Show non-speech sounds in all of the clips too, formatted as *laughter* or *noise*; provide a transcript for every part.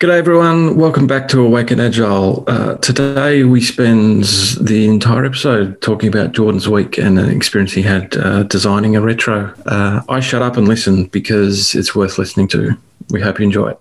G'day, everyone. Welcome back to Awaken Agile. Uh, today, we spend the entire episode talking about Jordan's week and an experience he had uh, designing a retro. Uh, I shut up and listen because it's worth listening to. We hope you enjoy it.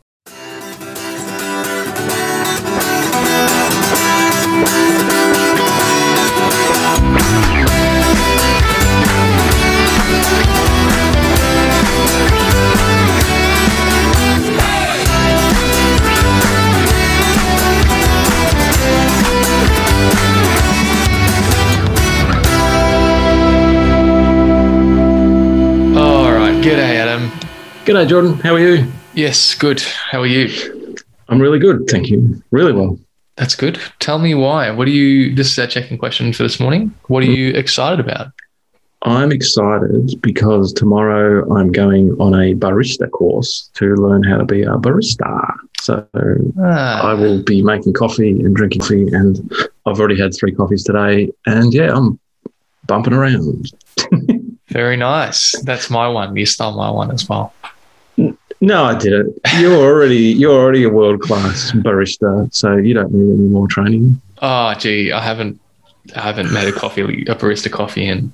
G'day, Jordan. How are you? Yes, good. How are you? I'm really good. Thank you. Really well. That's good. Tell me why. What are you? This is our checking question for this morning. What are you excited about? I'm excited because tomorrow I'm going on a barista course to learn how to be a barista. So I Ah, will be making coffee and drinking coffee, and I've already had three coffees today. And yeah, I'm bumping around. *laughs* very nice. That's my one. You stole my one as well. No, I didn't. You're already you're already a world class barista, so you don't need any more training. Oh, gee, I haven't, I haven't made a coffee, a barista coffee in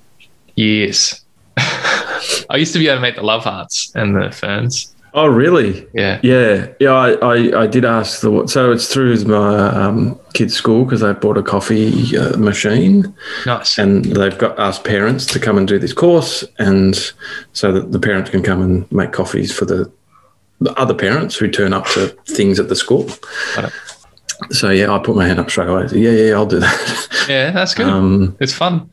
years. *laughs* I used to be able to make the love hearts and the ferns. Oh, really? Yeah. Yeah, yeah. I, I, I did ask the so it's through my um, kids' school because they bought a coffee uh, machine Nice. and they've got asked parents to come and do this course, and so that the parents can come and make coffees for the, the other parents who turn up to things at the school. So yeah, I put my hand up straight away. Yeah, yeah, I'll do that. *laughs* Yeah, that's good. um, it's fun.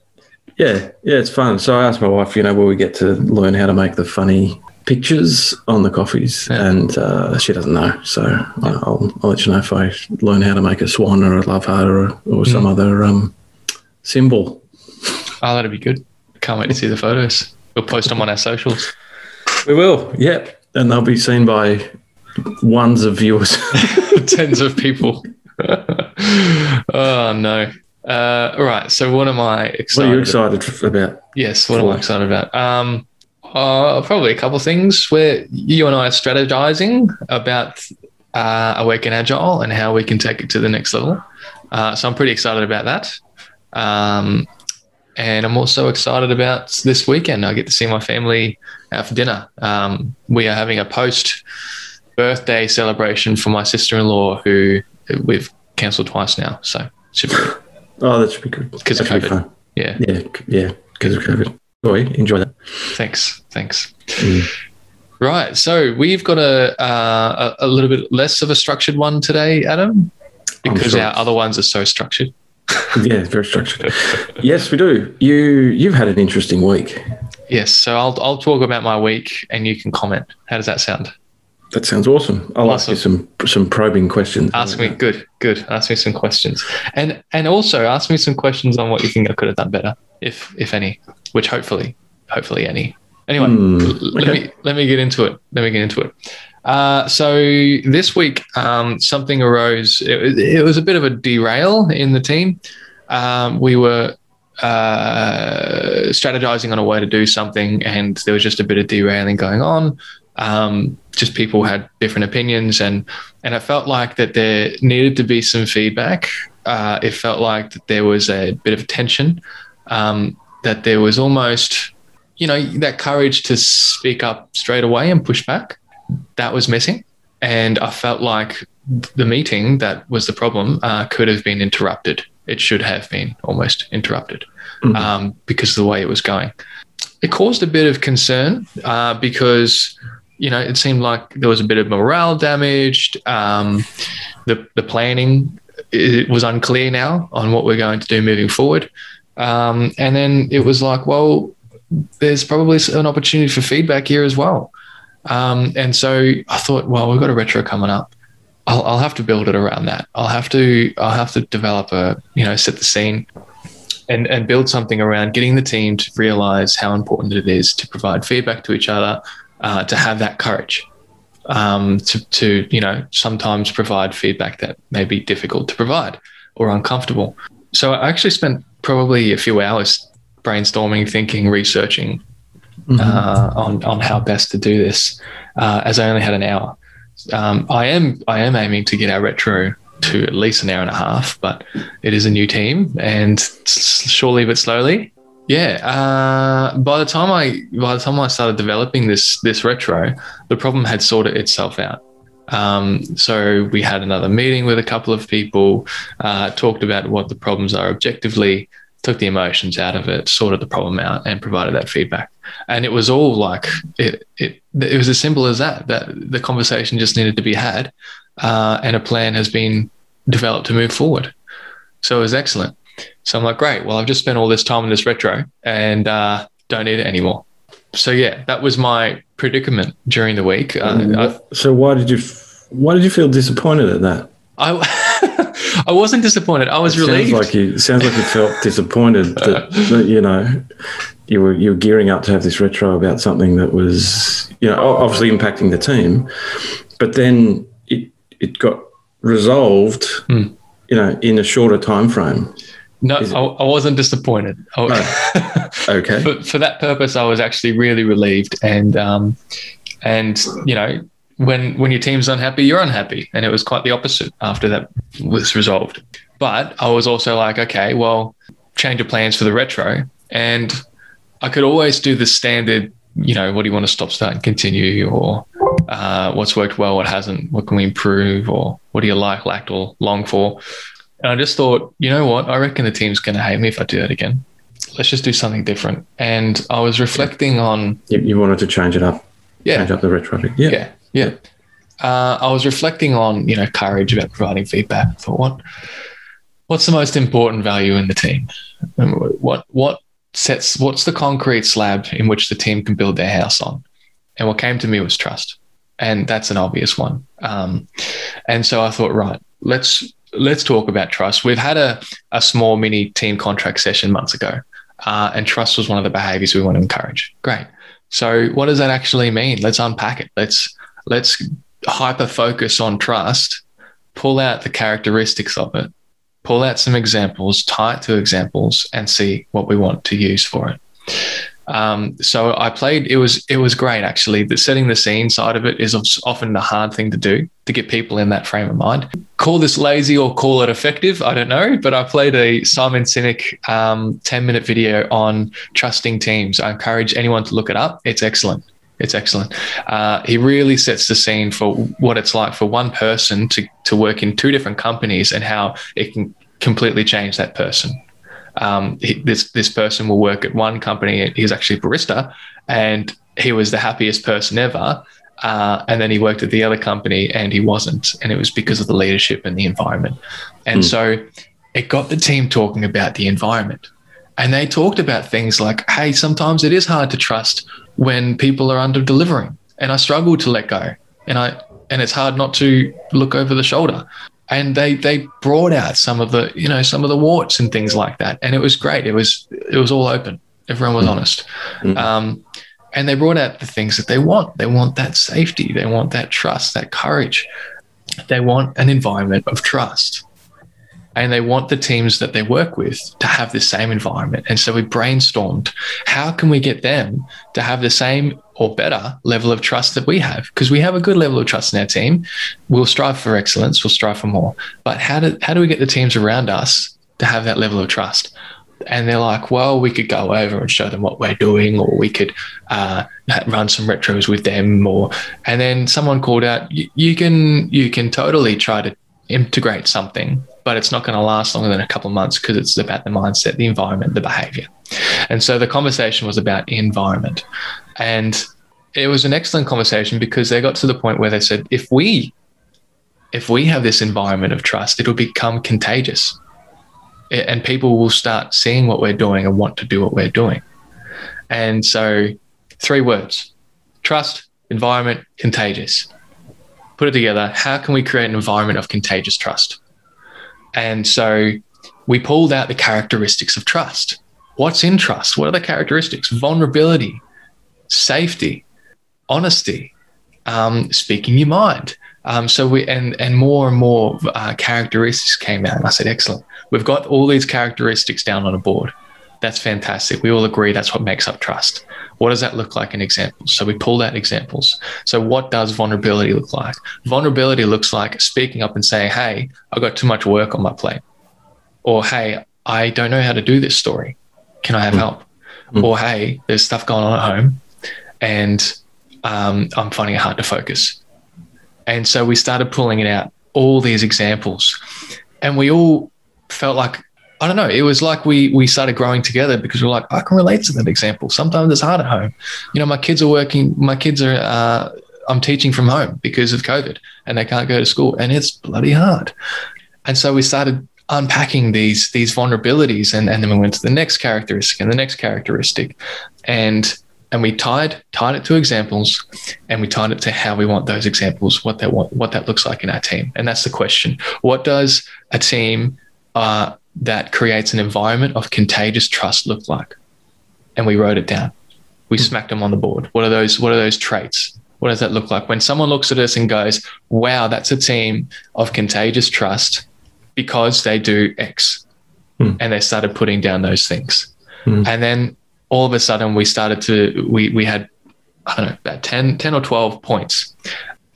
Yeah, yeah, it's fun. So I asked my wife, you know, will we get to learn how to make the funny pictures on the coffees? Yeah. And uh, she doesn't know. So I'll, I'll let you know if I learn how to make a swan or a love heart or, or some Mm. other um, symbol. Oh, that'd be good. Can't wait to see the photos. We'll post them on our socials. We will, yep. And they'll be seen by ones of viewers. *laughs* tens of people. *laughs* oh no. Uh, all right. So what am I excited? what are you excited f- about? Yes. What am I excited about? Um, uh, probably a couple of things where you and I are strategizing about uh, Awaken Agile and how we can take it to the next level. Uh, so I'm pretty excited about that. Um, and I'm also excited about this weekend. I get to see my family out for dinner. Um, we are having a post birthday celebration for my sister in law, who we've cancelled twice now. So should be good. *laughs* Oh, that should be good. 'Cause of COVID. Yeah. Yeah, yeah, because of COVID. Boy, enjoy that. Thanks. Thanks. Mm. Right. So we've got a, uh, a a little bit less of a structured one today, Adam, because sure. our other ones are so structured. *laughs* Yeah, very structured. yes, we do. You you've had an interesting week. Yes. So I'll I'll talk about my week, and you can comment. How does that sound? That sounds awesome. I'll ask you some some probing questions. Ask me. Good. Good. Ask me some questions, and and also ask me some questions on what you think I could have done better, if if any. Which hopefully, hopefully any. Anyway, Hmm, l- let me let me get into it. Let me get into it. Uh, so this week, um, something arose. It, was- it was a bit of a derail in the team. Um, we were uh, strategizing on a way to do something, and there was just a bit of derailing going on. Um, just people had different opinions, and and it felt like that there needed to be some feedback. Uh, it felt like that there was a bit of tension. Um, that there was almost you know that courage to speak up straight away and push back that was missing. And i felt like the meeting that was the problem uh, could have been interrupted. It should have been almost interrupted Mhm. um, because of the way it was going. It caused a bit of concern uh, because you know it seemed like there was a bit of morale damaged. Um, the, the planning it was unclear now on what we're going to do moving forward. Um, and then it was like well there's probably an opportunity for feedback here as well. Um, and so I thought, well, we've got a retro coming up. I'll, I'll have to build it around that. I'll have to, I'll have to develop a, you know, set the scene and, and build something around getting the team to realize how important it is to provide feedback to each other, uh, to have that courage, um, to, to, you know, sometimes provide feedback that may be difficult to provide or uncomfortable. So I actually spent probably a few hours brainstorming, thinking, researching Mhm. uh, on on how best to do this, uh, as I only had an hour. Um, I am I am aiming to get our retro to at least an hour and a half, but it is a new team, and surely but slowly, yeah. Uh, by the time I by the time I started developing this this retro, the problem had sorted itself out. Um, so we had another meeting with a couple of people, uh, talked about what the problems are objectively, took the emotions out of it, sorted the problem out, and provided that feedback. And it was all like it. It, it was as simple as that. That the conversation just needed to be had, uh, and a plan has been developed to move forward. So it was excellent. So I'm like, great. Well, I've just spent all this time in this retro, and uh, don't need it anymore. So yeah, that was my predicament during the week. Uh, so why did you why did you feel disappointed at that? I *laughs* I wasn't disappointed. I was it relieved. Sounds like you sounds like you felt *laughs* disappointed that, that, you know you were you were gearing up to have this retro about something that was you know obviously impacting the team, but then it it got resolved. Hmm. You know, in a shorter time frame. No, I, I, wasn't disappointed. I, oh. *laughs* okay. for, for that purpose, I was actually really relieved, and um, and you know, when when your team's unhappy, you're unhappy, and it was quite the opposite after that was resolved. But I was also like, okay, well, change of plans for the retro, and I could always do the standard, you know, what do you want to stop, start, and continue, or uh, what's worked well, what hasn't, what can we improve, or what do you like, lacked, or long for. And I just thought, you know what, I reckon the team's going to hate me if I do that again. Let's just do something different. And I was reflecting on. You, you wanted to change it up. Yeah. Change up the retro. Yeah. Yeah. Yeah. Uh, I was reflecting on, you know, courage about providing feedback. Thought, what, what's the most important value in the team? What, what sets, what's the concrete slab in which the team can build their house on? And what came to me was trust, and that's an obvious one. Um, and so I thought, right, let's let's talk about trust. We've had a a small mini team contract session months ago, uh, and trust was one of the behaviors we want to encourage. Great. So what does that actually mean? Let's unpack it. Let's let's hyper focus on trust, pull out the characteristics of it, pull out some examples, tie it to examples, and see what we want to use for it. Um, so I played. It was it was great actually. The setting the scene side of it is often the hard thing to do to get people in that frame of mind. Call this lazy or call it effective. I don't know, but I played a Simon Sinek um, ten minute video on trusting teams. I encourage anyone to look it up. It's excellent. It's excellent. Uh, he really sets the scene for what it's like for one person to, to work in two different companies and how it can completely change that person. Um, he, this this person will work at one company. He's actually a barista, and he was the happiest person ever. Uh, and then he worked at the other company, and he wasn't, and it was because of the leadership and the environment. And mm. so, it got the team talking about the environment, and they talked about things like, "Hey, sometimes it is hard to trust when people are under delivering. And I struggle to let go. And I and it's hard not to look over the shoulder. And they they brought out some of the you know some of the warts and things like that. And it was great. It was it was all open. Everyone was mm. honest. Mm. Um, and they brought out the things that they want. They want that safety. They want that trust that courage. They want an environment of trust and they want the teams that they work with to have the same environment. And so we brainstormed how can we get them to have the same or better level of trust that we have? Because we have a good level of trust in our team. We'll strive for excellence, we'll strive for more. But how do, how do we get the teams around us to have that level of trust? And they're like, well, we could go over and show them what we're doing, or we could uh, run some retros with them, or and then someone called out, you can you can totally try to integrate something but it's not going to last longer than a couple of months because it's about the mindset, the environment, the behavior. And so the conversation was about environment. And it was an excellent conversation because they got to the point where they said, if we if we have this environment of trust, it'll become contagious. And people will start seeing what we're doing and want to do what we're doing. And so three words trust, environment, contagious. Put it together. How can we create an environment of contagious trust? And so we pulled out the characteristics of trust. What's in trust? What are the characteristics? Vulnerability, safety, honesty, um, speaking your mind. Um, so we and and more and more uh, characteristics came out. And I said, excellent. We've got all these characteristics down on a board. That's fantastic. We all agree that's what makes up trust. What does that look like in examples? So we pulled out examples. So what does vulnerability look like? Vulnerability looks like speaking up and saying, "Hey, I got too much work on my plate," or "Hey, I don't know how to do this story. Can I have help?" Mm. Or "Hey, there's stuff going on at home, and um, I'm finding it hard to focus." And so we started pulling it out all these examples, and we all felt like I don't know. It was like we we started growing together because we're like, I can relate to that example. Sometimes it's hard at home. You know, my kids are working. My kids are. Uh, I'm teaching from home because of COVID, and they can't go to school, and it's bloody hard. And so we started unpacking these these vulnerabilities, and and then we went to the next characteristic and the next characteristic, and and we tied tied it to examples, and we tied it to how we want those examples, what that what that looks like in our team, and that's the question: What does a team uh, that creates an environment of contagious trust look like? And we wrote it down. We mm. smacked them on the board. What are those? What are those traits? What does that look like when someone looks at us and goes, "Wow, that's a team of contagious trust," because they do X, mm. and they started putting down those things, mm. and then all of a sudden we started to we we had I don't know about 10, 10 or twelve points.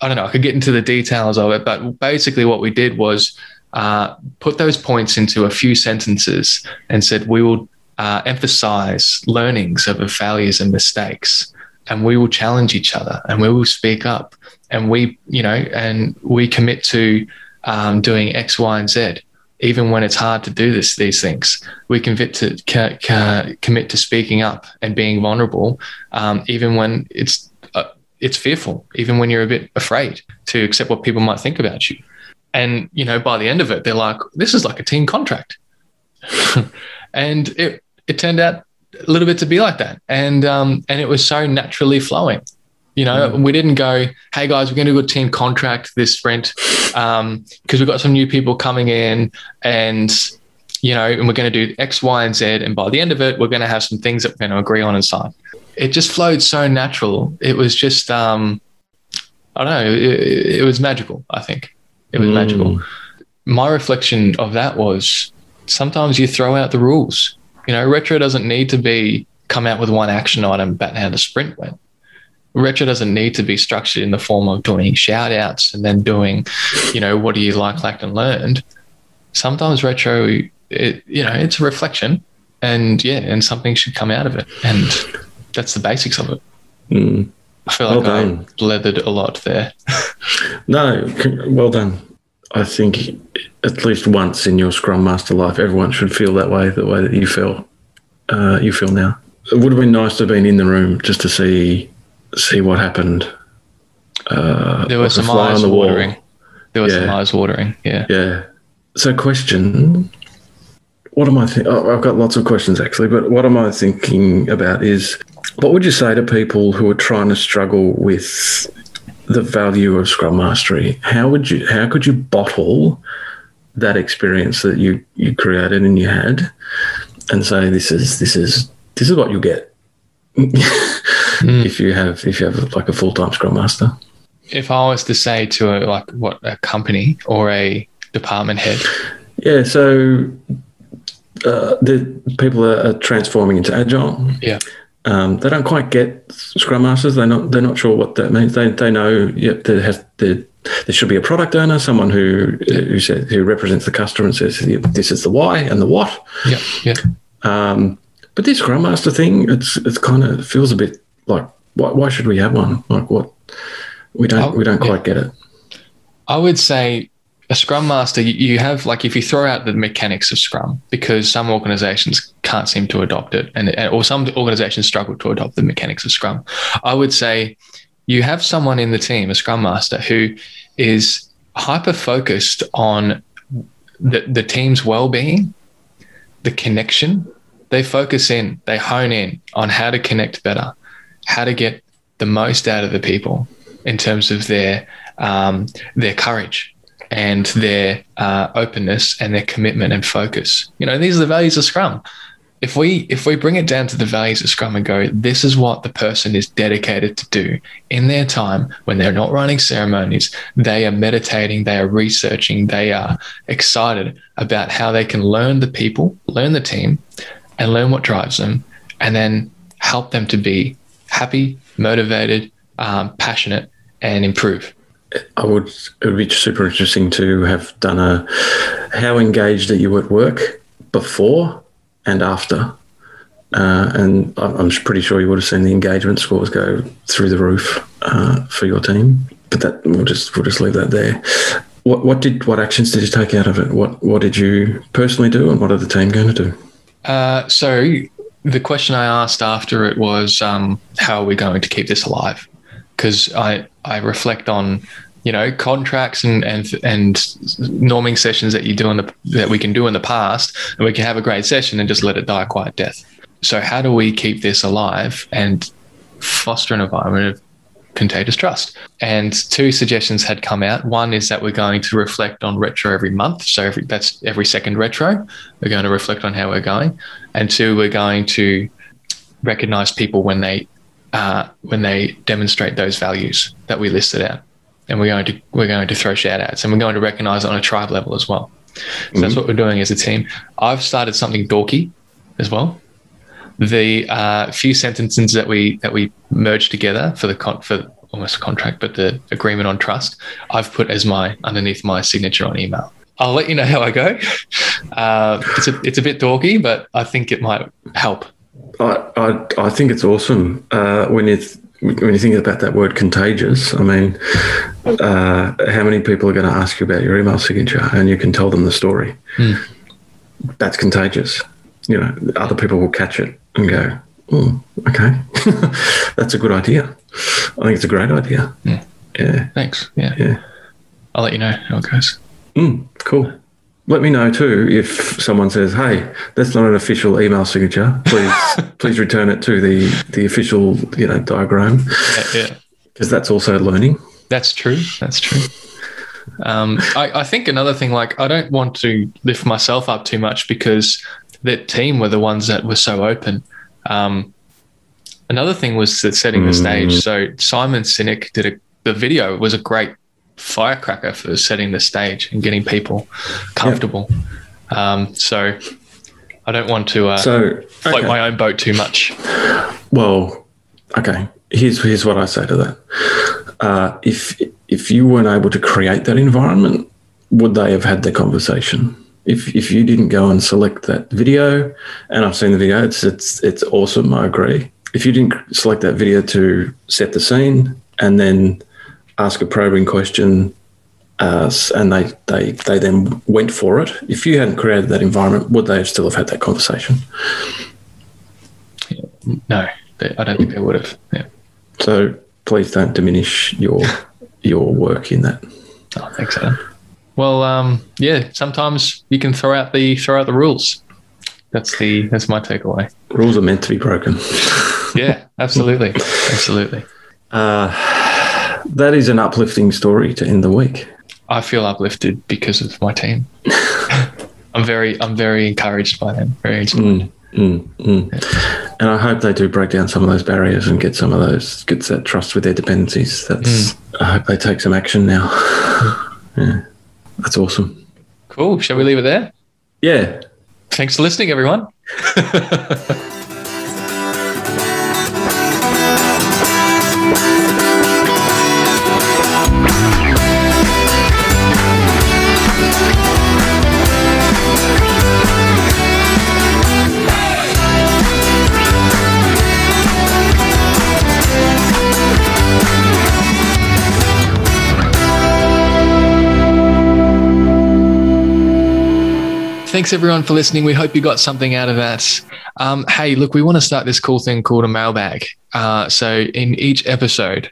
I don't know. I could get into the details of it, but basically what we did was uh, put those points into a few sentences and said, we will uh, emphasize learnings over failures and mistakes. And we will challenge each other and we will speak up. And we, you know, and we commit to um, doing X, Y, and Z, even when it's hard to do this, these things. We commit to ca- ca- commit to speaking up and being vulnerable, um, even when it's uh, it's fearful, even when you're a bit afraid to accept what people might think about you. And, you know, by the end of it, they're like, this is like a team contract. *laughs* and it, it turned out a little bit to be like that. And, um, and it was so naturally flowing. You know, mm. we didn't go, hey guys, we're going to do a team contract this sprint um because we've got some new people coming in and, you know, and we're going to do X, Y, and Z. And by the end of it, we're going to have some things that we're going to agree on and sign. It just flowed so natural. It was just, um, I don't know, it, it was magical, I think. It was mm. magical. My reflection of that was sometimes you throw out the rules. You know, retro doesn't need to be come out with one action item about how the sprint went. Retro doesn't need to be structured in the form of doing shout outs and then doing, you know, what do you like, liked, and learned. Sometimes retro, it, you know, it's a reflection and yeah, and something should come out of it. And that's the basics of it. Mm. I feel like well I blethered a lot there. *laughs* no, well done. I think at least once in your Scrum Master life, everyone should feel that way, the way that you feel. Uh, you feel now. It would have been nice to have been in the room just to see see what happened. Uh, there was some eyes the watering. There was yeah. some eyes watering. Yeah. Yeah. So, question: What am I? Th- oh, I've got lots of questions actually, but what am I thinking about is what would you say to people who are trying to struggle with the value of Scrum Mastery? How would you? How could you bottle that experience that you you created and you had, and say this is this is this is what you get mm. *laughs* if you have if you have like a full time Scrum Master? If I was to say to a, like what a company or a department head, yeah. So uh, the people are, are transforming into agile. Yeah um, they don't quite get Scrum Masters. They're not. They're not sure what that means. They they know. Yep, there has there, there should be a product owner, someone who who says who represents the customer and says this is the why and the what. Yeah, yeah. Um, but this Scrum Master thing, it's it's kind of feels a bit like why, why should we have one? Like what? We don't we don't quite yeah. get it. I would say a scrum master you have like if you throw out the mechanics of scrum because some organizations can't seem to adopt it and or some organizations struggle to adopt the mechanics of scrum. I would say you have someone in the team a scrum master who is hyper focused on the, the team's well-being the connection. They focus in they hone in on how to connect better how to get the most out of the people in terms of their um, their courage and their uh, openness and their commitment and focus. You know, these are the values of Scrum. If we if we bring it down to the values of Scrum and go, this is what the person is dedicated to do in their time when they're not running ceremonies, they are meditating, they are researching, they are excited about how they can learn the people, learn the team, and learn what drives them and then help them to be happy, motivated, um, passionate, and improve. I would. It would be super interesting to have done a how engaged are you at work before and after, uh, and I'm pretty sure you would have seen the engagement scores go through the roof uh, for your team. But that we'll just we'll just leave that there. What what did what actions did you take out of it? What what did you personally do, and what are the team going to do? Uh, so the question I asked after it was, um, how are we going to keep this alive? Because I I reflect on you know contracts and and and norming sessions that you do in the that we can do in the past, and we can have a great session and just let it die a quiet death. So how do we keep this alive and foster an environment of contagious trust? And two suggestions had come out. One is that we're going to reflect on retro every month. So every, that's every second retro. We're going to reflect on how we're going. And two, we're going to recognize people when they uh, when they demonstrate those values that we listed out. And we're going to we're going to throw shout outs and we're going to recognize it on a tribe level as well. So mm-hmm. that's what we're doing as a team. I've started something dorky as well the uh, few sentences that we that we merged together for the con- for almost a contract, but the agreement on trust, I've put as my underneath my signature on email. I'll let you know how I go. *laughs* Uh, it's a it's a bit dorky, but I think it might help. I I, I think it's awesome uh, when you th- when you think about that word contagious. I mean, uh, how many people are going to ask you about your email signature, and you can tell them the story. Mm. That's contagious you know, other people will catch it and go, oh, okay, *laughs* that's a good idea. I think it's a great idea. Yeah. yeah. Thanks. Yeah. Yeah. I'll let you know how it goes. Mm, cool. Let me know too if someone says, "Hey, that's not an official email signature. Please, *laughs* please return it to the the official, you know, diagram." Yeah, because that's also learning. That's true. That's true. Um, I, I think another thing, like, I don't want to lift myself up too much because that team were the ones that were so open. Um, another thing was that setting the stage. Mm. So Simon Sinek did a, the video was a great firecracker for setting the stage and getting people comfortable. Um, so I don't want to uh, so, float my own boat too much. Well, okay. Here's here's what I say to that. Uh, if if you weren't able to create that environment, would they have had the conversation? if if you didn't go and select that video, and I've seen the video, it's it's it's awesome. I agree. If you didn't select that video to set the scene and then ask a probing question, uh, and they they they then went for it. If you hadn't created that environment, would they have still have had that conversation? No, they, I don't think they would have. Yeah. So please don't diminish your *laughs* your work in that. Oh, thanks, Adam. Well, um, yeah. Sometimes you can throw out the throw out the rules. That's the that's my takeaway. Rules are meant to be broken. yeah, *laughs* absolutely, absolutely. Uh, that is an uplifting story to end the week. I feel uplifted because of my team. *laughs* I'm very I'm very encouraged by them. Very inspired. Mm, mm, mm. And I hope they do break down some of those barriers and get some of those gets that trust with their dependencies. That's mm. I hope they take some action now. *laughs* yeah. That's awesome. Cool. Shall we leave it there? Yeah. Thanks for listening, everyone. *laughs* thanks everyone for listening. We hope you got something out of that. Um, hey, look, we want to start this cool thing called a mailbag. Uh, so in each episode,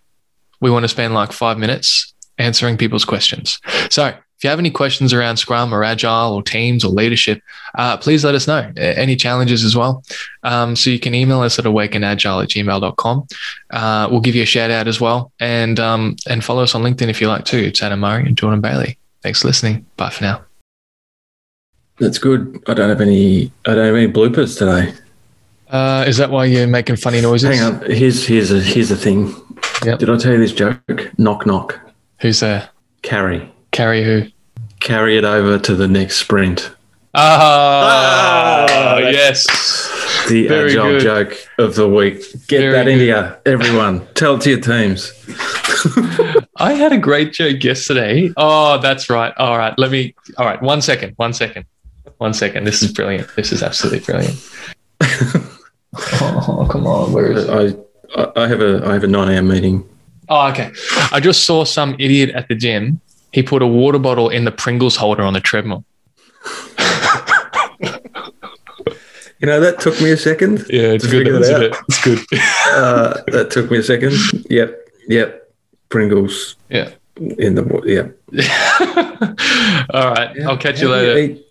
we want to spend like five minutes answering people's questions. So if you have any questions around Scrum or Agile or teams or leadership, uh, please let us know. Any challenges as well. Um, so you can email us at awakenagile at gmail.com. Uh, we'll give you a shout out as well. And, um, and follow us on LinkedIn if you like too. It's Adam Murray and Jordan Bailey. Thanks for listening. Bye for now. That's good. I don't have any. I don't have any bloopers today. Uh, is that why you're making funny noises? Hang on. Here's here's a here's a thing. Yep. Did I tell you this joke? Knock knock. Who's there? Carry. Carry who? Carry it over to the next sprint. Ah, Ah, yes. The Very agile good. joke of the week. Get Very that into good. you, everyone. Tell it to your teams. *laughs* I had a great joke yesterday. Oh, that's right. All right. Let me. All right. One second. One second. One second. This is brilliant. This is absolutely brilliant. *laughs* oh, come on. Where is it? I, I- I have a I have a nine a.m. meeting. Oh, okay. I just saw some idiot at the gym. He put a water bottle in the Pringles holder on the treadmill. *laughs* You know that took me a second. Yeah, it's good. figure it isn't it? It's good. *laughs* Uh, that took me a second. Yep, yep. Pringles yeah. in the wa- yeah. All right. I'll catch you later. eat-